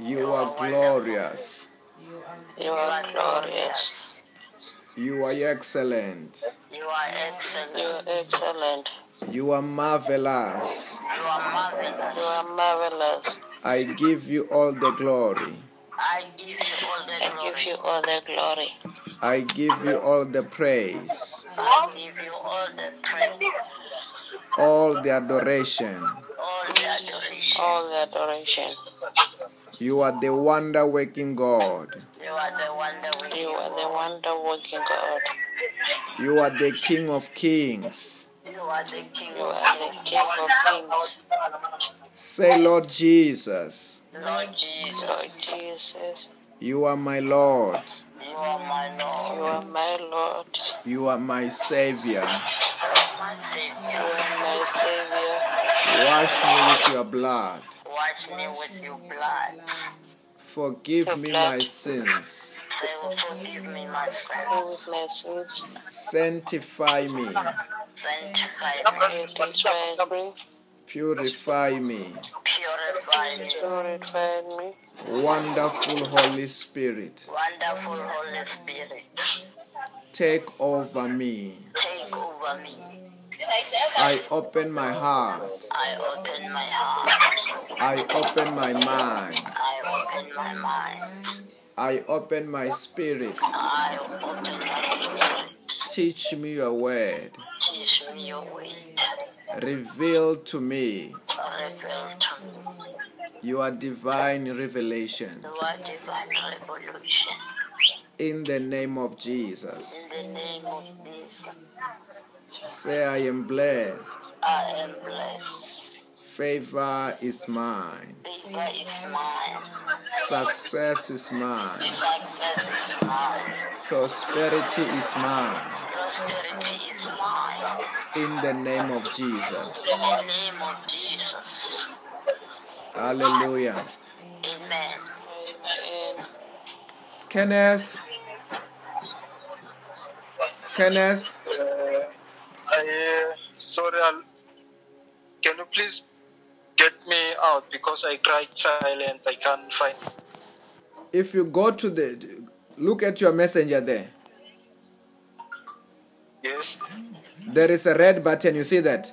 You are glorious. You are glorious. You are excellent. You are excellent. You are excellent. You are marvelous. You are marvelous. You are marvelous. I give you all the glory. I give you all the I glory. give you all the glory. I give you all the praise, I give you all the praise, all the adoration. all the adoration. All the adoration. You are the wonder working God. You are the wonder with You are the wonder working God. You are the King of Kings. You are the King You are the King of Kings. Say, Lord Jesus, Lord Jesus. Lord Jesus. you are my Lord. You are my You Lord, are my Lord. You are my Savior. You are my Savior. Wash me with your blood. Wash me with your blood. Forgive me my sins. Pray- Forgive me my sins. my sins. Sanctify me. Sanctify me. Sanctify me. Purify me. Purify me. Purify me. Wonderful Holy Spirit, Wonderful Holy Spirit. take over me. Take over me. I open my heart. I open my heart. I open my mind. I open my mind. I open my spirit. I open my spirit. Teach me your word. Teach me your way. Reveal to me your divine revelation. your divine revolution. In the name of Jesus. In the name of Jesus, Say, I am blessed. I am blessed. Favor is mine. Favor is mine. Success is mine. Success is mine. Prosperity is mine. Prosperity is mine. In the name of Jesus. In the name of Jesus. Hallelujah. Amen. Amen. Kenneth. Kenneth. Uh, I, uh, sorry, I'll, can you please get me out because I cried silent. I can't find. If you go to the look at your messenger there. Yes, There is a red button. You see that?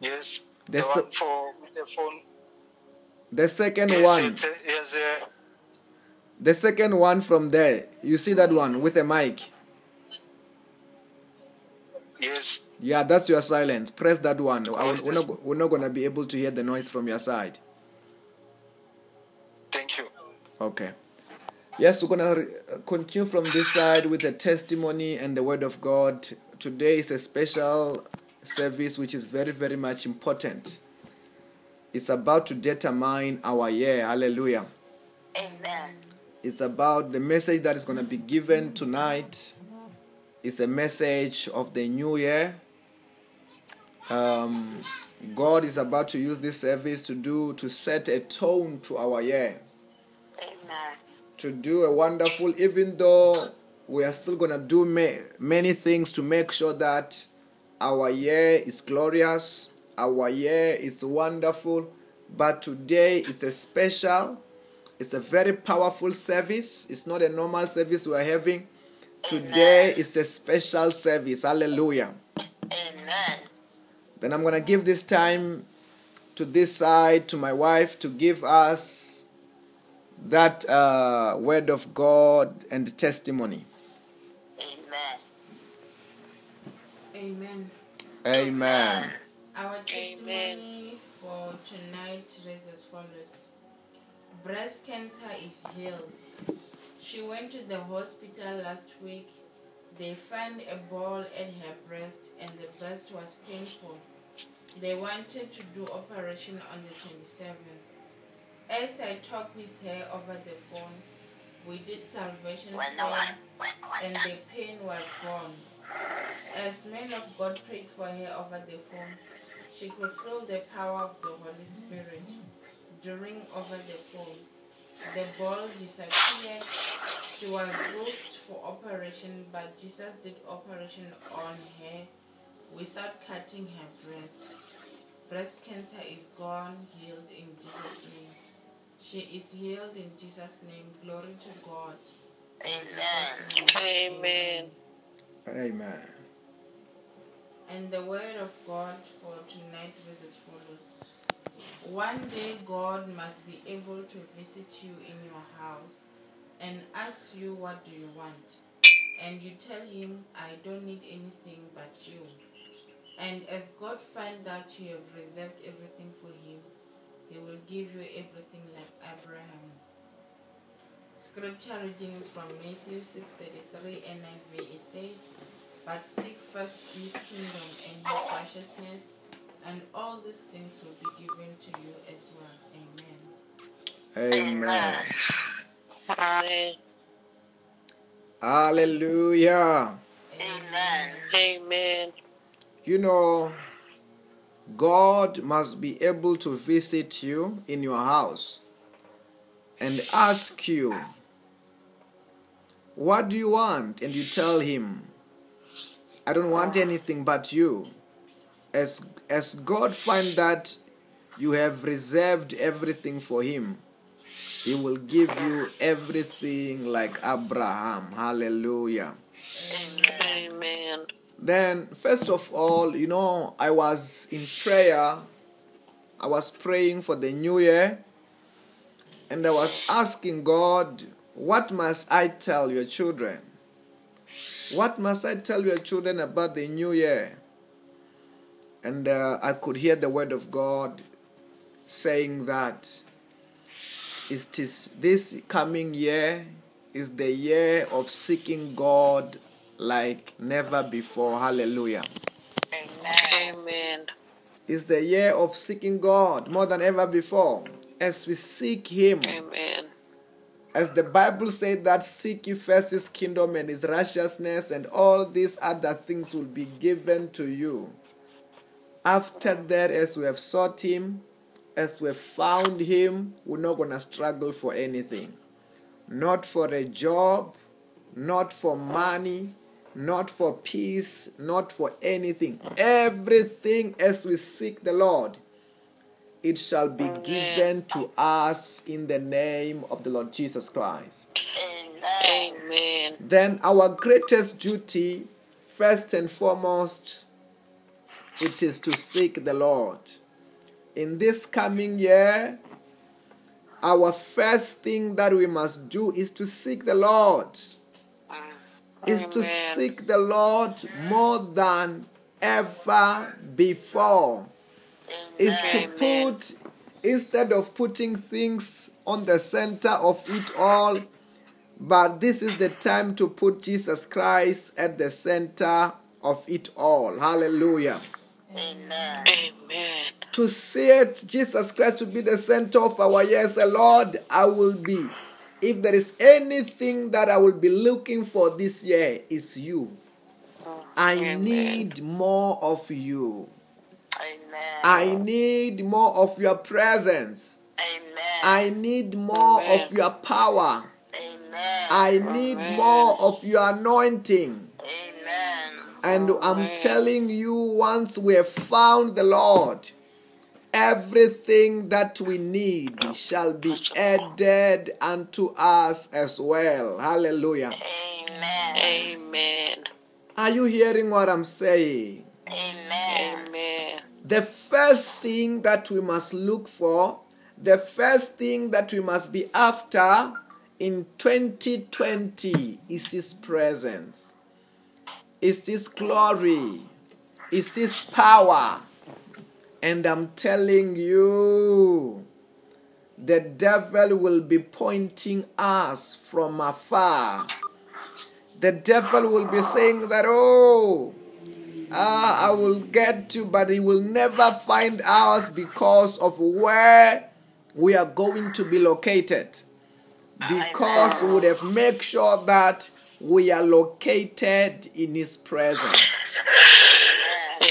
yes. The The, one for the phone. The second Yes, one. it, yes, uh, The second one from there. You see that one with a mic? yes. Yeah, that's your silence. Press that one. Yes. we're, not, we're not going to be able to hear the noise from your side. Thank you. Okay. Yes, we're going to continue from this side with the testimony and the word of God. Today is a special service which is very, very much important. It's about to determine our year. Hallelujah. Amen. It's about the message that is going to be given tonight. It's a message of the new year. Um, God is about to use this service to do to set a tone to our year. Amen. To do a wonderful, even though we are still going to do ma- many things to make sure that our year is glorious, our year is wonderful. But today is a special, it's a very powerful service. It's not a normal service we're having. Today is a special service. Hallelujah. Amen. Then I'm going to give this time to this side, to my wife, to give us that uh, word of God and testimony. Amen. Amen. Amen. Our testimony for tonight reads as follows Breast cancer is healed. She went to the hospital last week. They found a ball at her breast and the breast was painful. They wanted to do operation on the 27th. As I talked with her over the phone, we did salvation When no one, prayer and the pain was gone. As men of God prayed for her over the phone, she could feel the power of the Holy Spirit during over the phone. The ball disappeared. She was booked for operation, but Jesus did operation on her without cutting her breast. Breast cancer is gone, healed in Jesus' name. She is healed in Jesus' name. Glory to God. Amen. Amen. Amen. And the word of God for tonight is as follows. One day God must be able to visit you in your house and ask you what do you want. And you tell him, I don't need anything but you. And as God finds that you have reserved everything for him, he will give you everything like Abraham. Scripture reading is from Matthew 6:33 NIV. It says, "But seek first His kingdom and His righteousness, and all these things will be given to you as well." Amen. Amen. Amen. Hallelujah. Amen. Amen. You know, God must be able to visit you in your house and ask you, What do you want? And you tell Him, I don't want anything but you. As, as God find that you have reserved everything for Him, He will give you everything like Abraham. Hallelujah. Amen. Then, first of all, you know, I was in prayer. I was praying for the new year. And I was asking God, what must I tell your children? What must I tell your children about the new year? And uh, I could hear the word of God saying that it is this coming year is the year of seeking God like never before. Hallelujah. Amen. Amen. It's the year of seeking God more than ever before. As we seek Him, Amen. as the Bible said that seek ye first His kingdom and His righteousness, and all these other things will be given to you. After that, as we have sought Him, as we have found Him, we're not going to struggle for anything. Not for a job, not for money, not for peace, not for anything. Everything as we seek the Lord, it shall be given to us in the name of the Lord Jesus Christ. Amen. Amen. Then our greatest duty, first and foremost, it is to seek the Lord. In this coming year, our first thing that we must do is to seek the Lord. Is oh, to seek the Lord more than ever before. Is to put, instead of putting things on the center of it all, but this is the time to put Jesus Christ at the center of it all. Hallelujah. Amen. Amen. To set Jesus Christ to be the center of our yes, Lord, I will be. If there is anything that I will be looking for this year, it's you. Oh, I Amen. need more of you. Amen. I need more of your presence. Amen. I need more Amen. of your power. Amen. I need more of your anointing. Amen. And I'm telling you, once we have found the Lord, everything that we need shall be added unto us as well. Hallelujah. Amen. Amen. Are you hearing what I'm saying? Amen. Amen. The first thing that we must look for, the first thing that we must be after in 2020 is His presence, is His glory, is His power. And I'm telling you, the devil will be pointing us from afar. The devil will be saying that, oh, Ah, I will get to, but he will never find us because of where we are going to be located. Because we would have made sure that we are located in his presence.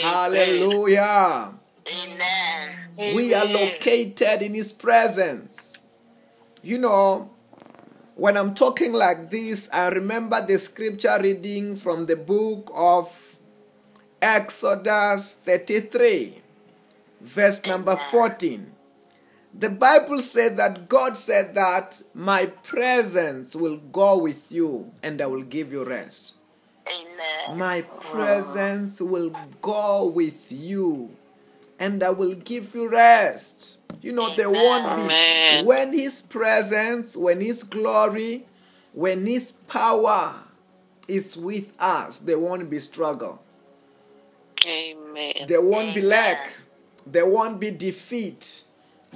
Hallelujah. Amen. We are located in his presence. You know, when I'm talking like this, I remember the scripture reading from the book of Exodus 33, verse number 14. The Bible said that God said that my presence will go with you and I will give you rest. Amen. My presence will go with you and I will give you rest. You know, there won't be. When His presence, when His glory, when His power is with us, there won't be struggle. Amen. There won't be lack. There won't be defeat.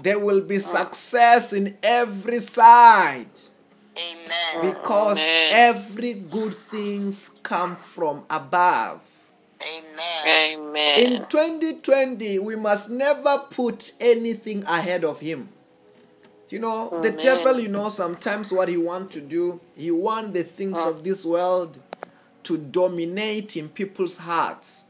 There will be mm. success in every side Amen. because Amen. every good things come from above. Amen. Amen. In 2020, we must never put anything ahead of him. You know, the devil, you know, sometimes what he want to do, he want the things uh. of this world to dominate in people's hearts,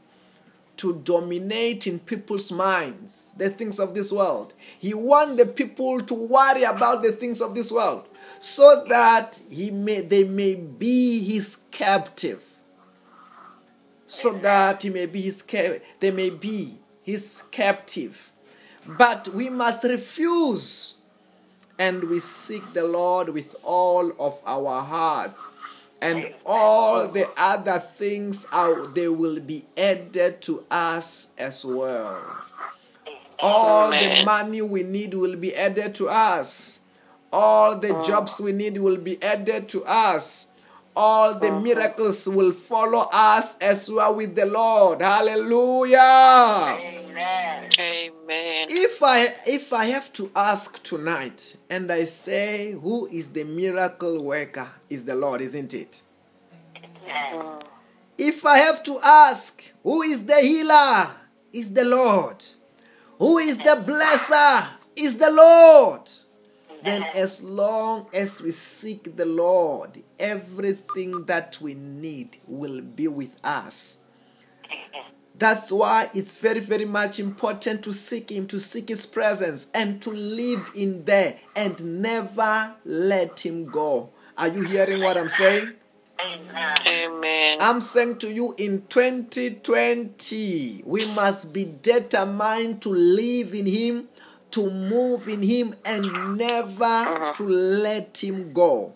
to dominate in people's minds, the things of this world. He want the people to worry about the things of this world so that he may they may be his captive so that he may be his they may be his captive. But we must refuse and we seek the lord with all of our hearts. And all the other things are they will be added to us as well. All the money we need will be added to us. All the jobs we need will be added to us all the uh-huh. miracles will follow us as we are with the lord. Hallelujah. Amen. Amen. if i if i have to ask tonight and i say who is the miracle worker? Is the lord isn't it? Amen. if i have to ask who is the healer? Is the lord. Who is the blesser? Is the lord then as long as we seek the lord everything that we need will be with us that's why it's very, very much important to seek Him, to seek His presence, and to live in there and never let Him go. Are you hearing what I'm saying? Amen. Amen. I'm saying to you in 2020, we must be determined to live in Him, to move in Him, and never uh-huh. to let Him go.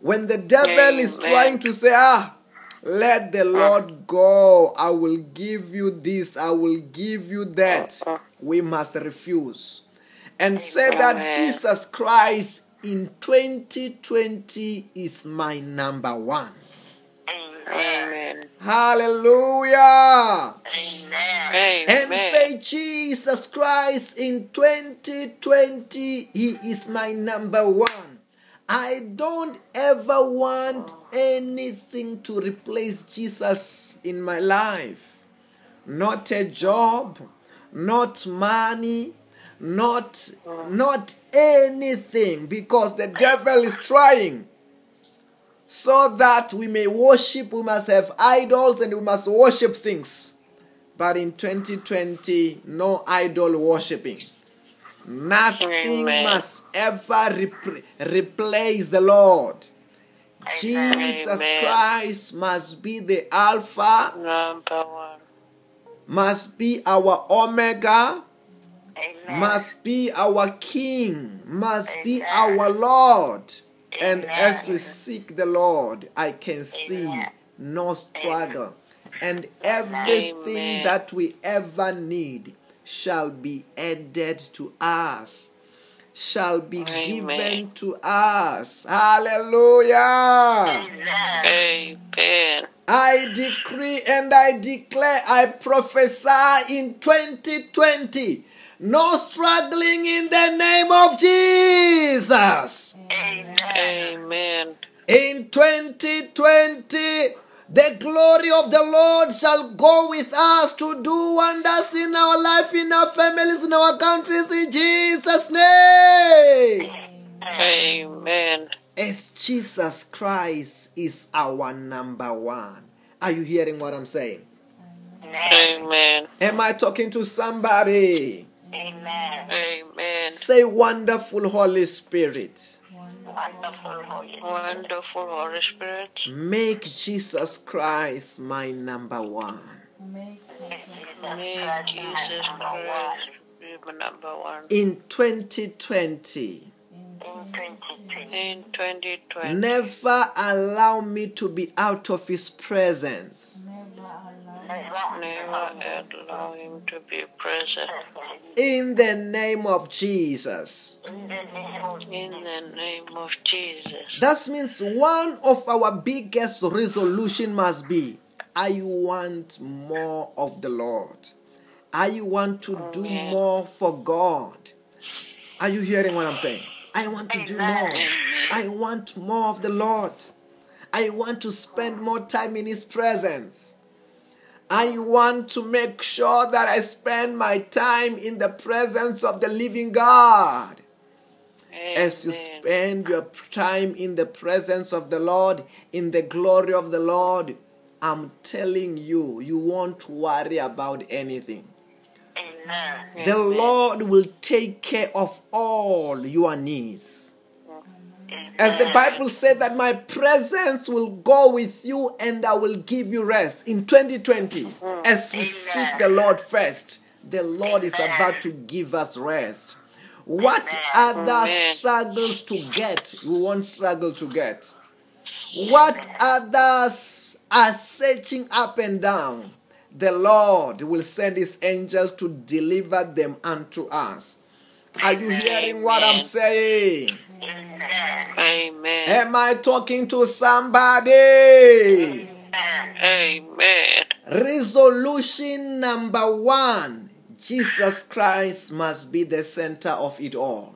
When the devil is trying to say, ah, let the uh-huh. Lord go, I will give you this, I will give you that, uh-huh. we must refuse. And say that Jesus Christ in 2020 is my number one. Amen. Amen. Hallelujah. Amen. And Amen. say, Jesus Christ in 2020, He is my number one. I don't ever want anything to replace Jesus in my life. Not a job, not money, not not anything because the devil is trying so that we may worship we must have idols and we must worship things but in 2020 no idol worshiping nothing Amen. must ever replace the lord jesus Amen. christ must be the alpha Number one. must be our omega Amen. must be our king, must be our Lord. And Amen. as we seek the Lord, I can see Amen. no struggle. And everything that we ever need shall be added to us, shall be given to us. Hallelujah. Amen. Amen. I decree and I declare, I prophesy in 2020, no struggling in the name of Jesus. Amen. Amen. In 2020, the glory of the Lord shall go with us to do wonders in our life, in our families, in our countries, in Jesus' name. Amen. As Jesus Christ is our number one. Are you hearing what I'm saying? Amen. Am I talking to somebody? Amen. Amen. Say, wonderful Holy Spirit, Wonderful Holy Wonderful Holy Spirit. make Jesus Christ my number one. Make Jesus Christ my number one. in 2020. In 2020. In 2020. Never allow me to be out of His presence. Never. Allow him to be present. In the name of Jesus. In the name of In the name of Jesus. That means one of our biggest resolution must be I want more of the Lord. I want to do Amen. more for God. Are you hearing what I'm saying? I want to do more. I want more of the Lord. I want to spend more time in His presence. I want to make sure that I spend my time in the presence of the living God. As you spend your time in the presence of the Lord, in the glory of the Lord, I'm telling you, you won't worry about anything. Amen. The Lord will take care of all your needs. As the Bible said that my presence will go with you and I will give you rest. In 2020, as we seek the Lord first, the Lord is about to give us rest. What other Amen. struggles to get, we won't struggle to get. What others are searching up and down, the Lord will send his angels to deliver them unto us. Are you hearing what I'm saying? Amen. Am I talking to somebody? Amen. Resolution number one Jesus Christ must be the center of it all.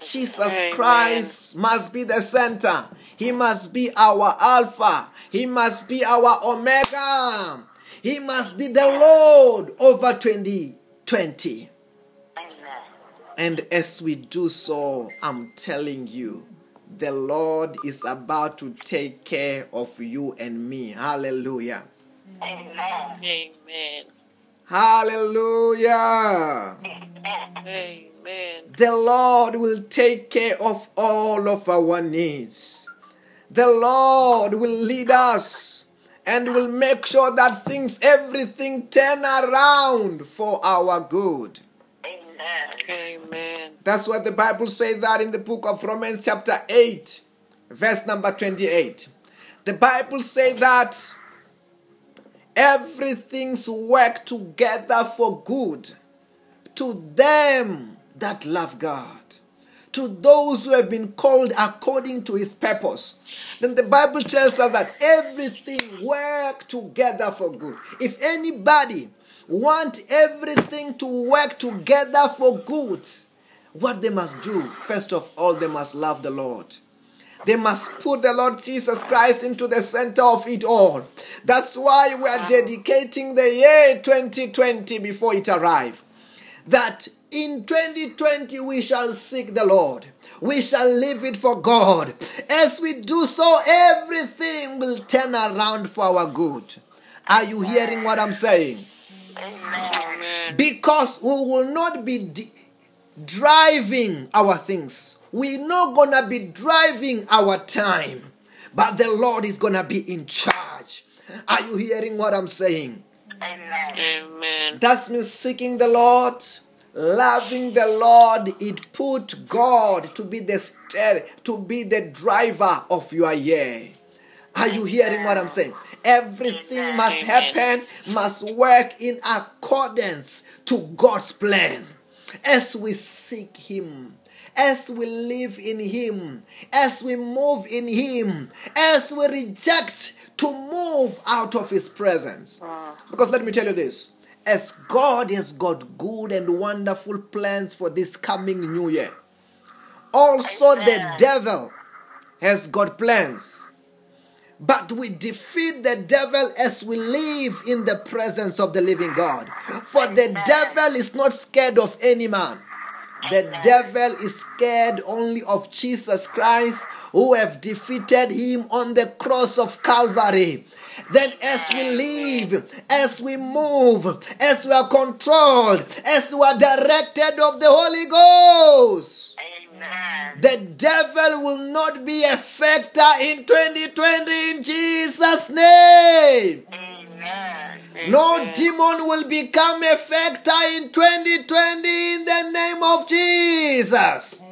Jesus Amen. Christ must be the center. He must be our Alpha. He must be our Omega. He must be the Lord over 2020. And as we do so, I'm telling you, the Lord is about to take care of you and me. Hallelujah. Amen. Amen. Hallelujah. Amen. The Lord will take care of all of our needs. The Lord will lead us and will make sure that things, everything turn around for our good. Amen. That's what the Bible says that in the book of Romans chapter 8, verse number 28. The Bible says that everything's work together for good to them that love God, to those who have been called according to his purpose. Then the Bible tells us that everything work together for good. If anybody want everything to work together for good, what they must do, first of all, they must love the Lord. They must put the Lord Jesus Christ into the center of it all. That's why we are dedicating the year 2020 before it arrives. That in 2020 we shall seek the Lord. We shall live it for God. As we do so, everything will turn around for our good. Are you hearing what I'm saying? Amen. because we will not be driving our things. We're not gonna be driving our time, but the Lord is gonna be in charge. Are you hearing what I'm saying? Amen. Amen. That's me seeking the Lord, loving the Lord. It put God to be the to be the driver of your year. Are you hearing what I'm saying? Everything must happen, must work in accordance to God's plan. As we seek Him, as we live in Him, as we move in Him, as we reject to move out of His presence. Because let me tell you this as God has got good and wonderful plans for this coming new year, also the devil has got plans. But we defeat the devil as we live in the presence of the living God. For the devil is not scared of any man. The devil is scared only of Jesus Christ, who have defeated him on the cross of Calvary. Then, as we live, as we move, as we are controlled, as we are directed of the Holy Ghost, Amen. the devil will not be a factor in 2020 in Jesus' name. Amen. No demon will become a factor in 2020 in the name of Jesus.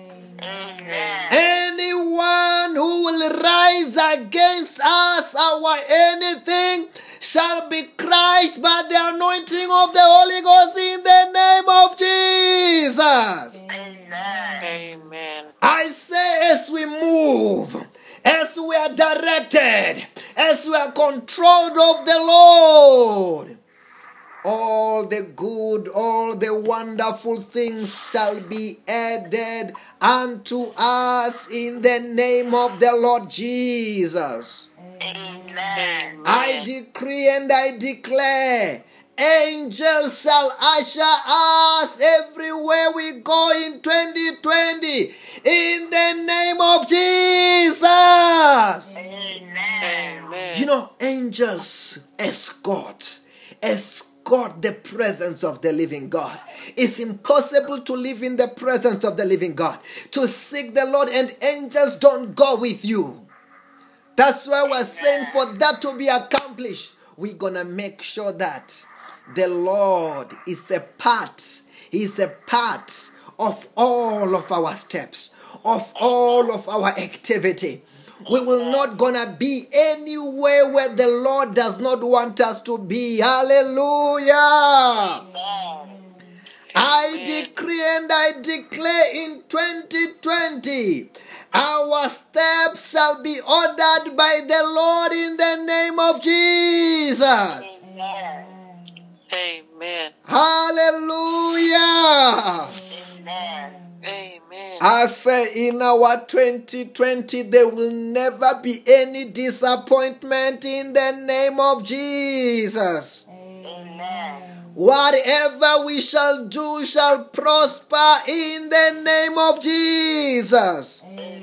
Amen. Anyone who will rise against us, our anything, shall be crushed by the anointing of the Holy Ghost in the name of Jesus. Amen. Amen. I say, as we move, as we are directed, as we are controlled of the Lord, all the good, all the wonderful things shall be added unto us in the name of the Lord Jesus. Amen. I decree and I declare. Angels shall usher us everywhere we go in 2020 in the name of Jesus. Amen. You know, angels escort, escort the presence of the living God. It's impossible to live in the presence of the living God, to seek the Lord, and angels don't go with you. That's why we're saying for that to be accomplished, we're gonna make sure that the Lord is a part, He's a part of all of our steps, of all of our activity. We will not gonna be anywhere where the Lord does not want us to be. Hallelujah. I decree and I declare in 2020 our steps shall be ordered by the Lord in the name of Jesus. Amen. Hallelujah. Amen. I say in our 2020 there will never be any disappointment in the name of Jesus. Amen. Whatever we shall do shall prosper in the name of Jesus. Amen.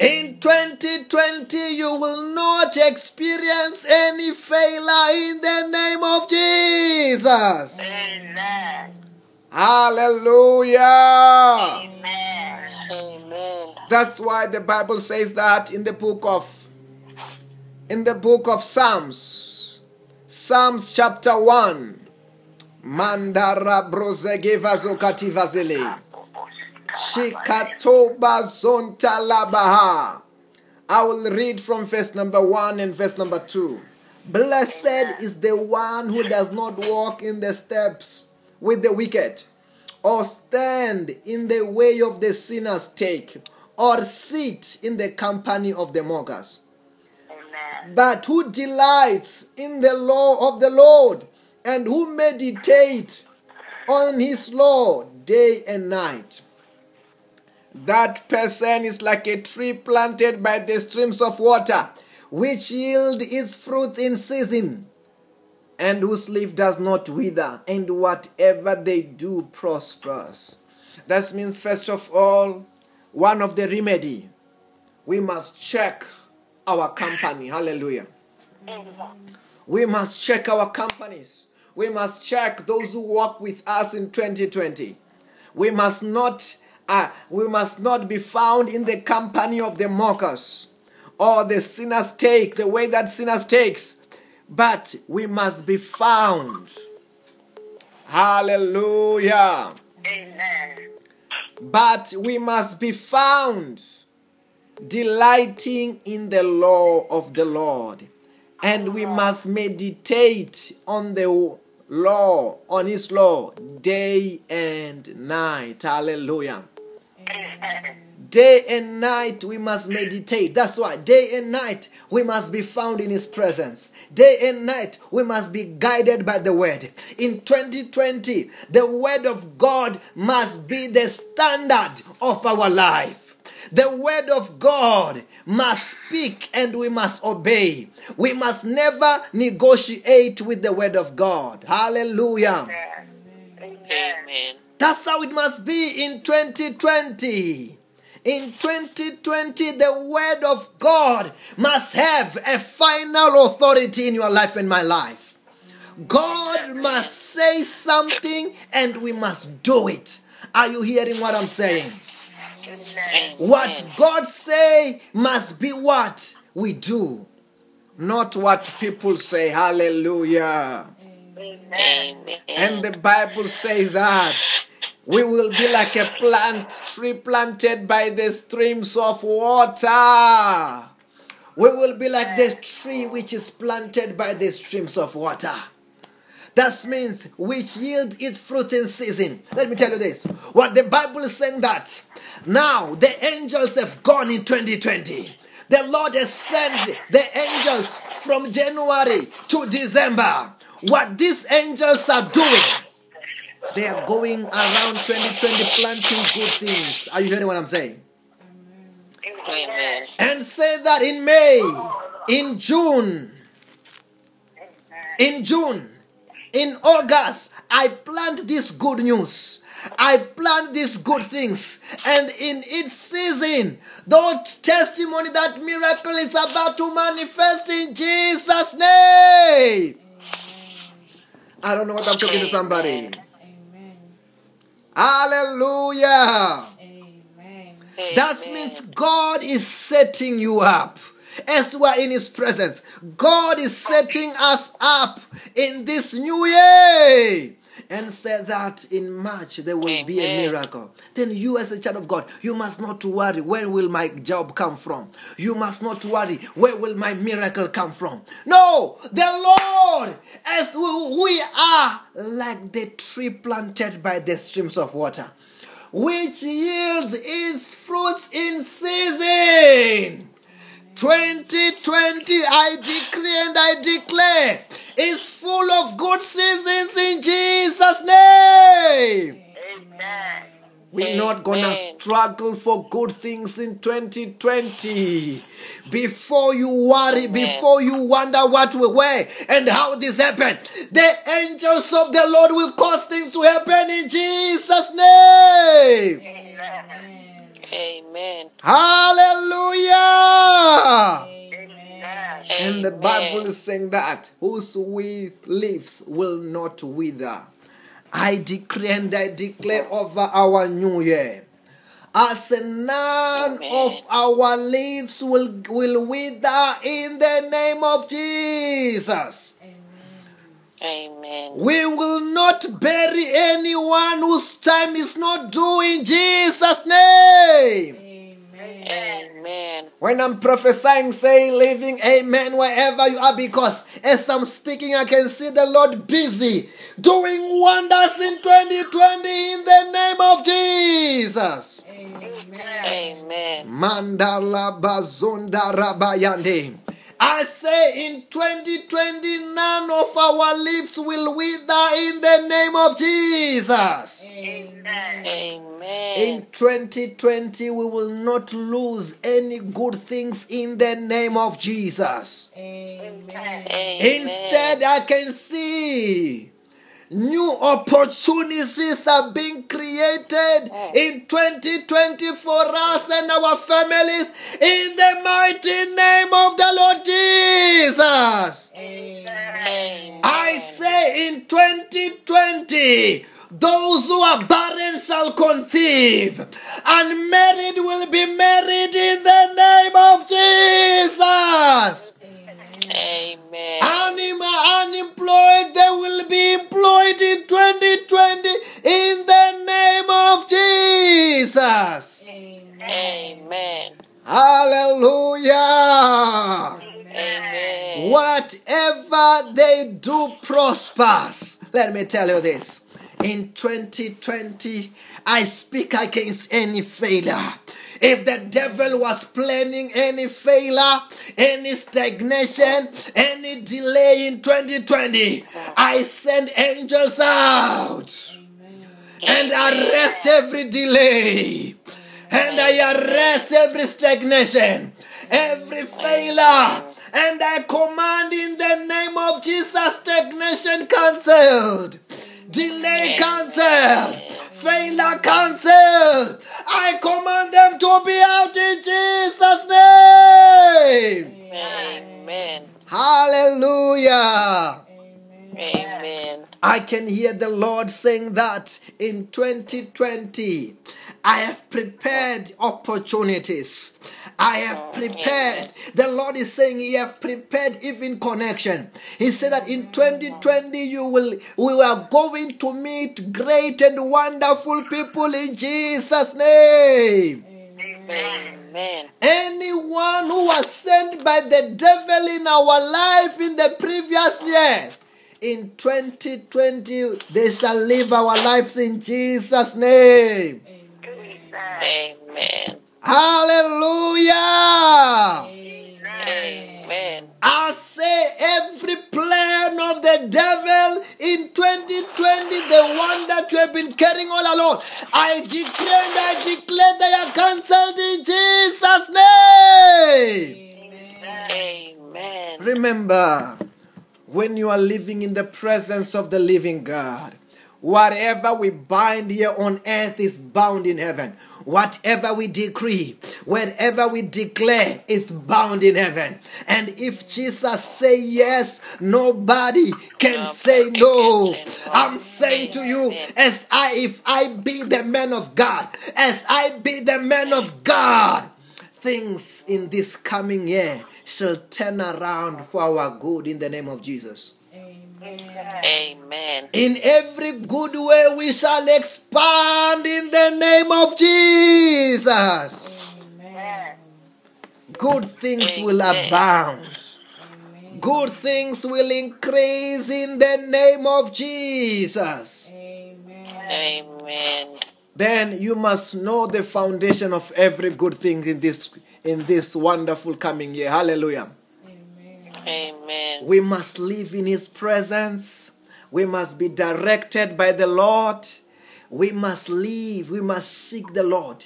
In 2020, you will not experience any failure in the name of Jesus. Hallelujah. Amen. That's why the Bible says that in the book of in the book of Psalms. Psalms chapter 1. Mandara brozegeva zokativazele. Shikatoba zonta labaha. I will read from verse number 1 and verse number 2. Blessed is the one who does not walk in the steps with the wicked, or stand in the way of the sinners take, or sit in the company of the mockers. But who delights in the law of the Lord and who meditates on his law day and night. That person is like a tree planted by the streams of water, which yield its fruit in season, and whose leaf does not wither, and whatever they do prospers. That means, first of all, one of the remedy, we must check our company. Hallelujah. We must check our companies. We must check those who work with us in 2020. We must not uh, we must not be found in the company of the mockers or the sinners take the way that sinners takes but we must be found hallelujah Amen. but we must be found delighting in the law of the Lord. And we must meditate on the law, on His law, day and night. Hallelujah. Day and night we must meditate. That's why day and night we must be found in His presence. Day and night we must be guided by the Word. In 2020, the Word of God must be the standard of our life. The Word of God must speak and we must obey. We must never negotiate with the Word of God. Hallelujah. Amen. That's how it must be in 2020. In 2020, the word of God must have a final authority in your life and my life. God must say something and we must do it. Are you hearing what I'm saying? What God say must be what we do. not what people say. Hallelujah. Amen. And the Bible says that we will be like a plant tree planted by the streams of water. We will be like the tree which is planted by the streams of water. That means which yields its fruit in season. Let me tell you this. What the Bible is saying that now the angels have gone in 2020. The Lord has sent the angels from January to December. What these angels are doing, they are going around 2020 planting good things. Are you hearing what I'm saying? Amen. and say that in May, in June, in June, in August, I plant this good news. I plant these good things, and in its season, that testimony, that miracle is about to manifest in Jesus' name. I don't know what I'm talking to somebody. Hallelujah. Amen. That Amen. means God is setting you up. As we are in His presence, God is setting us up in this new year. And said that in March there will be a miracle. Then you, as a child of God, you must not worry where will my job come from. You must not worry where will my miracle come from. No, the Lord, as we we are like the tree planted by the streams of water which yields its fruits in season. 2020, I decree and I declare, is full of good seasons in Jesus' name. Amen. We're not gonna struggle for good things in 2020. Before you worry, before you wonder what will where and how this happened, the angels of the Lord will cause things to happen in Jesus' name. Amen. Hallelujah. Amen. And the Bible is saying that whose with leaves will not wither. I decree and I declare over our new year. As none Amen. of our leaves will, will wither in the name of Jesus. Amen. We will not bury anyone whose time is not due in Jesus' name. Amen. Amen. When I'm prophesying, say living amen wherever you are, because as I'm speaking, I can see the Lord busy doing wonders in 2020 in the name of Jesus. Amen. Mandala bazonda rabayande. I say in 2020, none of our lips will wither in the name of Jesus. Amen. In 2020, we will not lose any good things in the name of Jesus. Amen. Amen. Instead, I can see new opportunities are being created in 2020 for us and our families in the mighty name of the Lord Jesus. Amen. I say in 2020, those who are barren shall conceive, and married will be married in the name of Jesus. Amen. Anim- unemployed, they will be employed in 2020 in the name of Jesus. Amen. Hallelujah. Amen. Whatever they do prospers. Let me tell you this. In 2020, I speak against any failure. If the devil was planning any failure, any stagnation, any delay in 2020, I send angels out and arrest every delay. And I arrest every stagnation, every failure. And I command in the name of Jesus stagnation cancelled, delay cancelled, failure cancelled. I command them to be out in Jesus' name. Amen. Hallelujah. Amen. I can hear the Lord saying that in 2020, I have prepared opportunities. I have prepared. The Lord is saying He have prepared even connection. He said that in 2020 you will we are going to meet great and wonderful people in Jesus' name. Amen. Anyone who was sent by the devil in our life in the previous years, in 2020 they shall live our lives in Jesus' name. Amen. Hallelujah. Amen. I say every plan of the devil in 2020, the one that you have been carrying all along, I declare and I declare they are cancelled in Jesus' name. Amen. Remember, when you are living in the presence of the living God, whatever we bind here on earth is bound in heaven. Whatever we decree, whatever we declare is bound in heaven. And if Jesus say yes, nobody can say no. I'm saying to you, as I if I be the man of God, as I be the man of God, things in this coming year shall turn around for our good in the name of Jesus. Amen. In every good way, we shall expand in the name of Jesus. Amen. Good things will Amen. abound. Good things will increase in the name of Jesus. Amen. Then you must know the foundation of every good thing in this in this wonderful coming year. Hallelujah. Amen. We must live in His presence. We must be directed by the Lord. We must live. We must seek the Lord.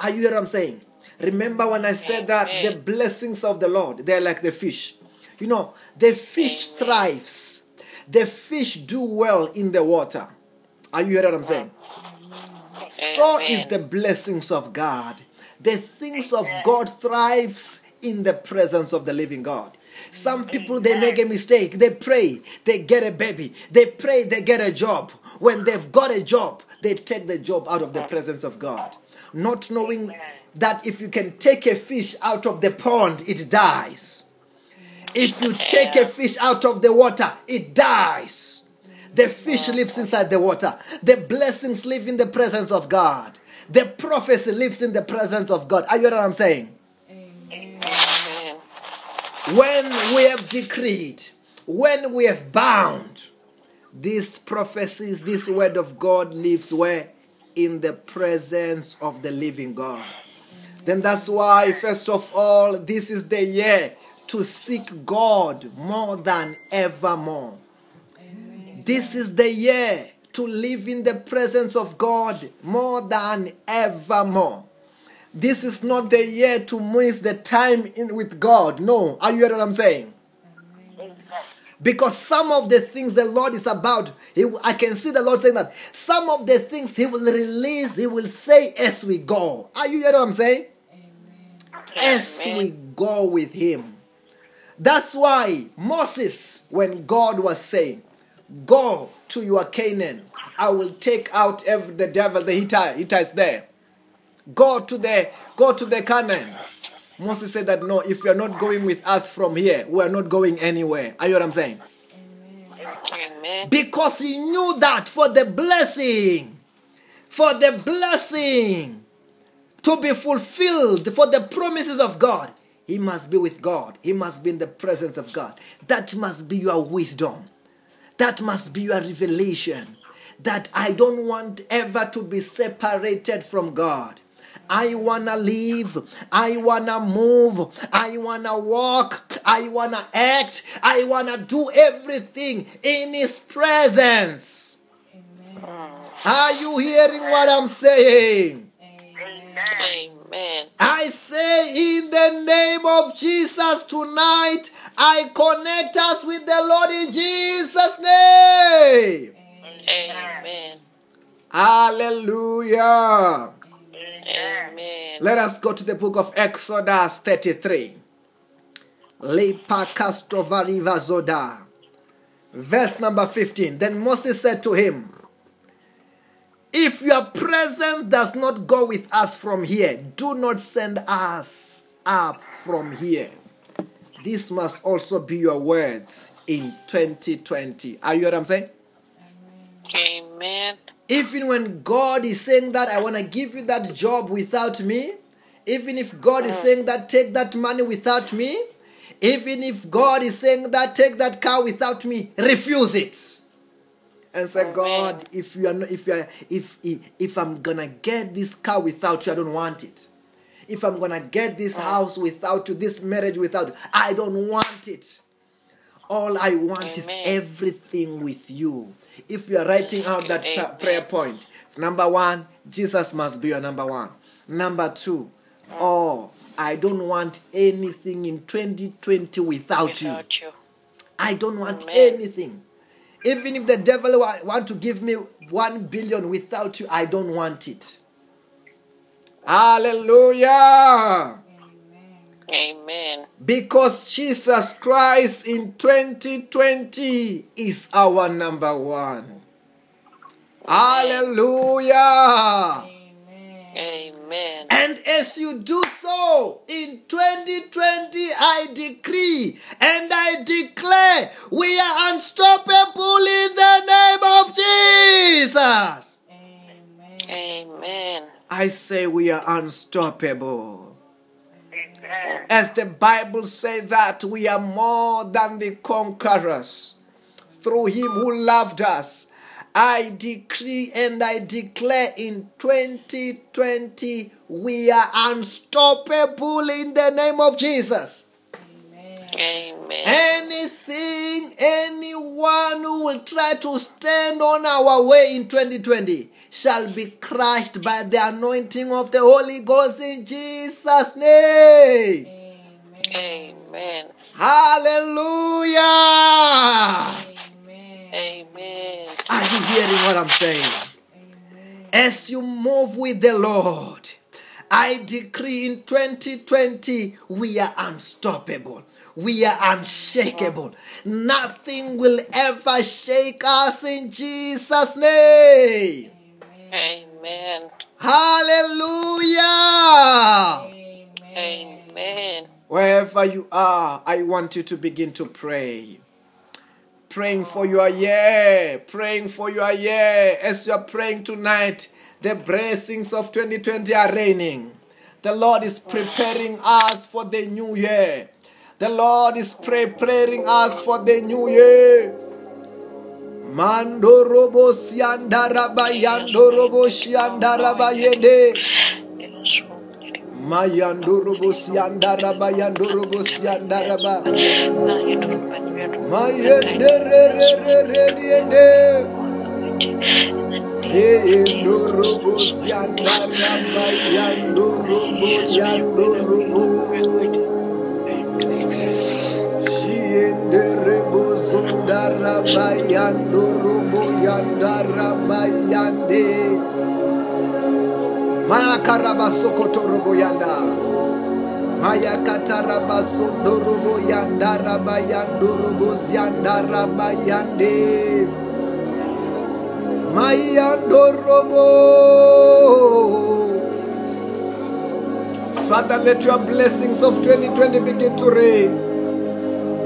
Are you hear what I'm saying? Remember when I said that the blessings of the Lord, they're like the fish. You know, the fish thrives. The fish do well in the water. Are you hear what I'm saying? So is the blessings of God. The things of God thrives in the presence of the living God. Some people they make a mistake. They pray, they get a baby. They pray, they get a job. When they've got a job, they take the job out of the presence of God. Not knowing that if you can take a fish out of the pond, it dies. If you take a fish out of the water, it dies. The fish lives inside the water. The blessings live in the presence of God. The prophecy lives in the presence of God. Are you what I'm saying? Amen. When we have decreed, when we have bound, these prophecies, this word of God lives where? In the presence of the living God. Then that's why, first of all, this is the year to seek God more than ever more. This is the year to live in the presence of God more than ever more. This is not the year to miss the time in with God. No, are you hearing what I'm saying? Because some of the things the Lord is about, he, I can see the Lord saying that some of the things He will release, He will say as we go. Are you hearing what I'm saying? As we go with Him. That's why Moses, when God was saying, Go to your Canaan, I will take out every, the devil, the Hittite, Hittites there. Go to the go to the Canaan. Moses said that no, if you're not going with us from here, we're not going anywhere. Are you what I'm saying? Amen. Because he knew that for the blessing, for the blessing to be fulfilled, for the promises of God, he must be with God. He must be in the presence of God. That must be your wisdom. That must be your revelation. That I don't want ever to be separated from God. I wanna live, I wanna move, I wanna walk, I wanna act, I wanna do everything in His presence. Are you hearing what I'm saying? Amen. I say in the name of Jesus tonight, I connect us with the Lord in Jesus' name. Amen. Hallelujah. Amen. Let us go to the book of Exodus 33. Lepakastrovariva zoda. Verse number 15. Then Moses said to him, If your presence does not go with us from here, do not send us up from here. This must also be your words in 2020. Are you what I'm saying? Amen. Even when God is saying that I want to give you that job without me, even if God is uh. saying that take that money without me, even if God is saying that take that car without me, refuse it. And say, God, if you are not, if you are, if, if I'm gonna get this car without you, I don't want it. If I'm gonna get this uh. house without you, this marriage without you, I don't want it. All I want is everything with you. If you are writing out that pra- prayer point, number one, Jesus must be your number one. Number two, oh, I don't want anything in 2020 without, you. Without you. I don't want Amen. anything. Even if the devil wa- want to give me one billion without you, I don't want it. Hallelujah. Amen. Because Jesus Christ in 2020 is our number one. Hallelujah. Amen. And as you do so in 2020, I decree and I declare we are unstoppable in the name of Jesus. Amen. Amen. I say we are unstoppable. Amen. As the Bible says that we are more than the conquerors through him who loved us. I decree and I declare in 2020 we are unstoppable in the name of Jesus. Amen. Anything, anyone who will try to stand on our way in 2020 shall be crushed by the anointing of the Holy Ghost in Jesus' name. Amen. Hallelujah. Amen. Are you hearing what I'm saying? As you move with the Lord, I decree in 2020 we are unstoppable. We are unshakable. Nothing will ever shake us in Jesus' name. Amen. Hallelujah. Amen. Wherever you are, I want you to begin to pray. Praying for your year, praying for your year. As you are praying tonight, the blessings of 2020 are raining. The Lord is preparing us for the new year. The Lord is preparing us for the new year. Mandorobo siandaraba yandorobo shiandaraba yende. Mayandorobo siandaraba yandorobo siandaraba. Mayenderererereriende. Yendorobo siandaraba yandorobo yandorobo. Shienderebo zondaraba yandorobo yandaraba yande. Mayakaraba sokotorobo yanda. Mayakataraba sondorobo yandaraba yandorobo ziandaraba yande. Mayandorobo. Father, let your blessings of 2020 begin to rain.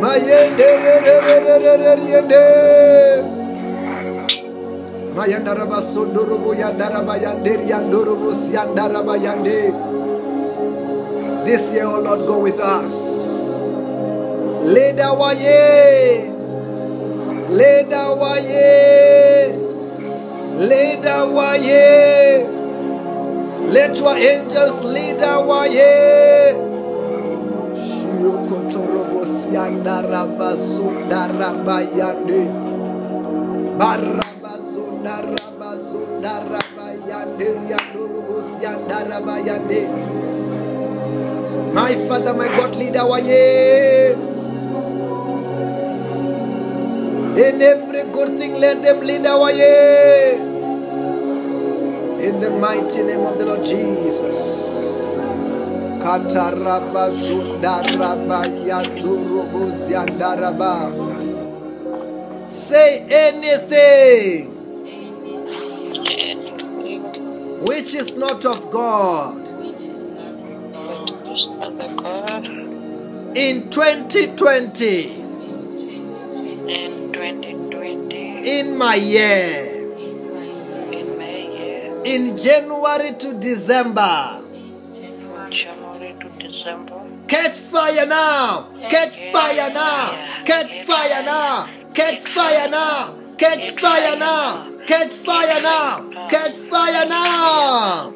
Mayendererererereriende. Mayandaraba sondorobo yandaraba yanderi yandorobo siandaraba yande. This year, oh Lord, go with us. Lead our way. Lead our way. Lead our way. Let your angels lead our way. Shiokotorobo siandaraba sundaraba yande. Baraba sundaraba sundaraba yande yandorobo siandaraba yande. My Father, my God, lead our year. In every good thing, let them lead our year. In the mighty name of the Lord Jesus. Kataraba Sundaraba Yandurubu Yandaraba. Say anything which is not of God which is not of God which is not of God in 2020 in 2020 in my year, in my year, in May year, in January to December. In January, January December. Catch fire now! Catch fire now! Catch fire now! Catch fire now! Catch fire now! Catch fire now! Catch fire now!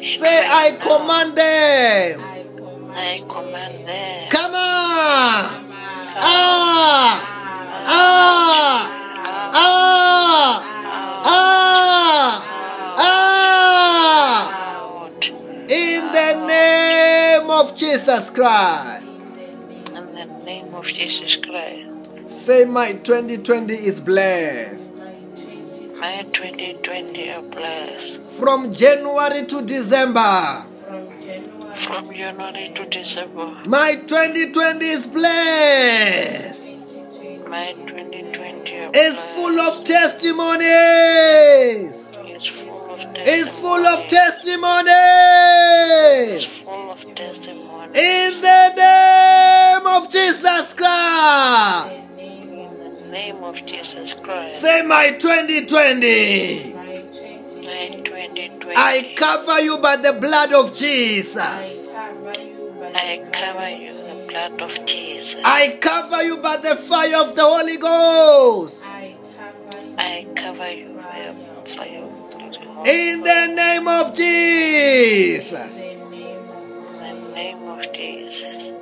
Say, I command them! I command them. Come on! Ah! Ah! Ah! Jesus Christ. in the name of Jesus Christ. Say, my 2020 is blessed. my 2020 are blessed. From January to December, from January to December, my 2020 is blessed. my 2020 are It's full of testimonies. It's full of It's full of testimony. It's full of testimony. In the name of Jesus Christ. In the name of Jesus Christ. Say, my 2020. my 2020. I cover you by the blood of Jesus. cover you by I cover you by the blood of Jesus. I cover you by the fire of the Holy Ghost. I cover you I cover you by the fire of the Holy In the name of Jesus. the name of In the name of Jesus.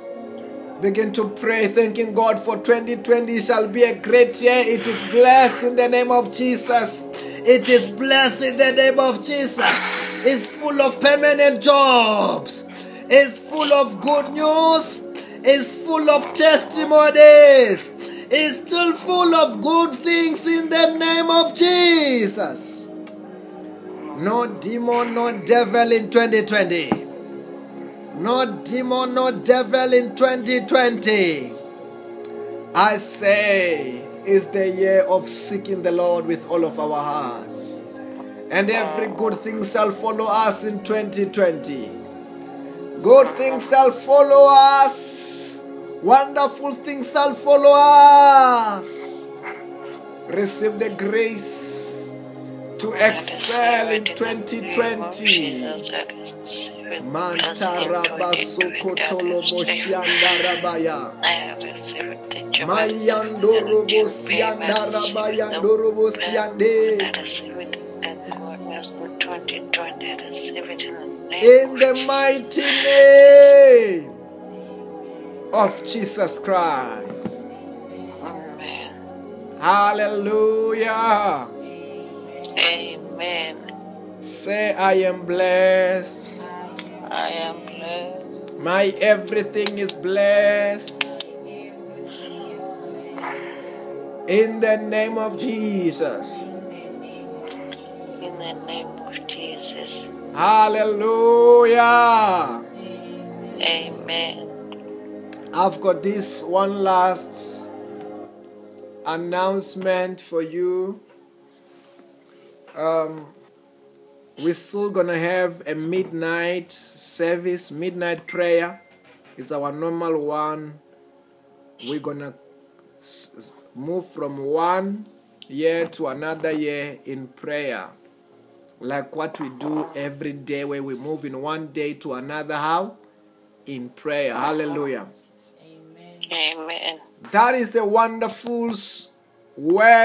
Begin to pray, thanking God for 2020 shall be a great year. It is blessed in the name of Jesus. It is blessed in the name of Jesus. It's full of permanent jobs. It's full of good news. It's full of testimonies. It's still full of good things in the name of Jesus. No demon, no devil in 2020. No demon, no devil in 2020. I say, is the year of seeking the Lord with all of our hearts. And every good thing shall follow us in 2020. Good things shall follow us. Wonderful things shall follow us. Receive the grace to excel in 2020. Mantaraba sokotolo moshiandarabaya. Mayandorobo siandaraba yandorobo siande. I receive it and goodness in 2020. I receive it in the name In of the Jesus. mighty name of Jesus Christ. Amen. Hallelujah. Amen. Say, I am blessed. I am blessed. My everything is blessed. In the name of Jesus. In the name of Jesus. Hallelujah. Amen. I've got this one last announcement for you. Um, we're still gonna have a midnight service, midnight prayer. It's our normal one. We're gonna s- s- move from one year to another year in prayer, like what we do every day, where we move in one day to another. How? In prayer. Hallelujah. Amen. Amen. That is a wonderful s- word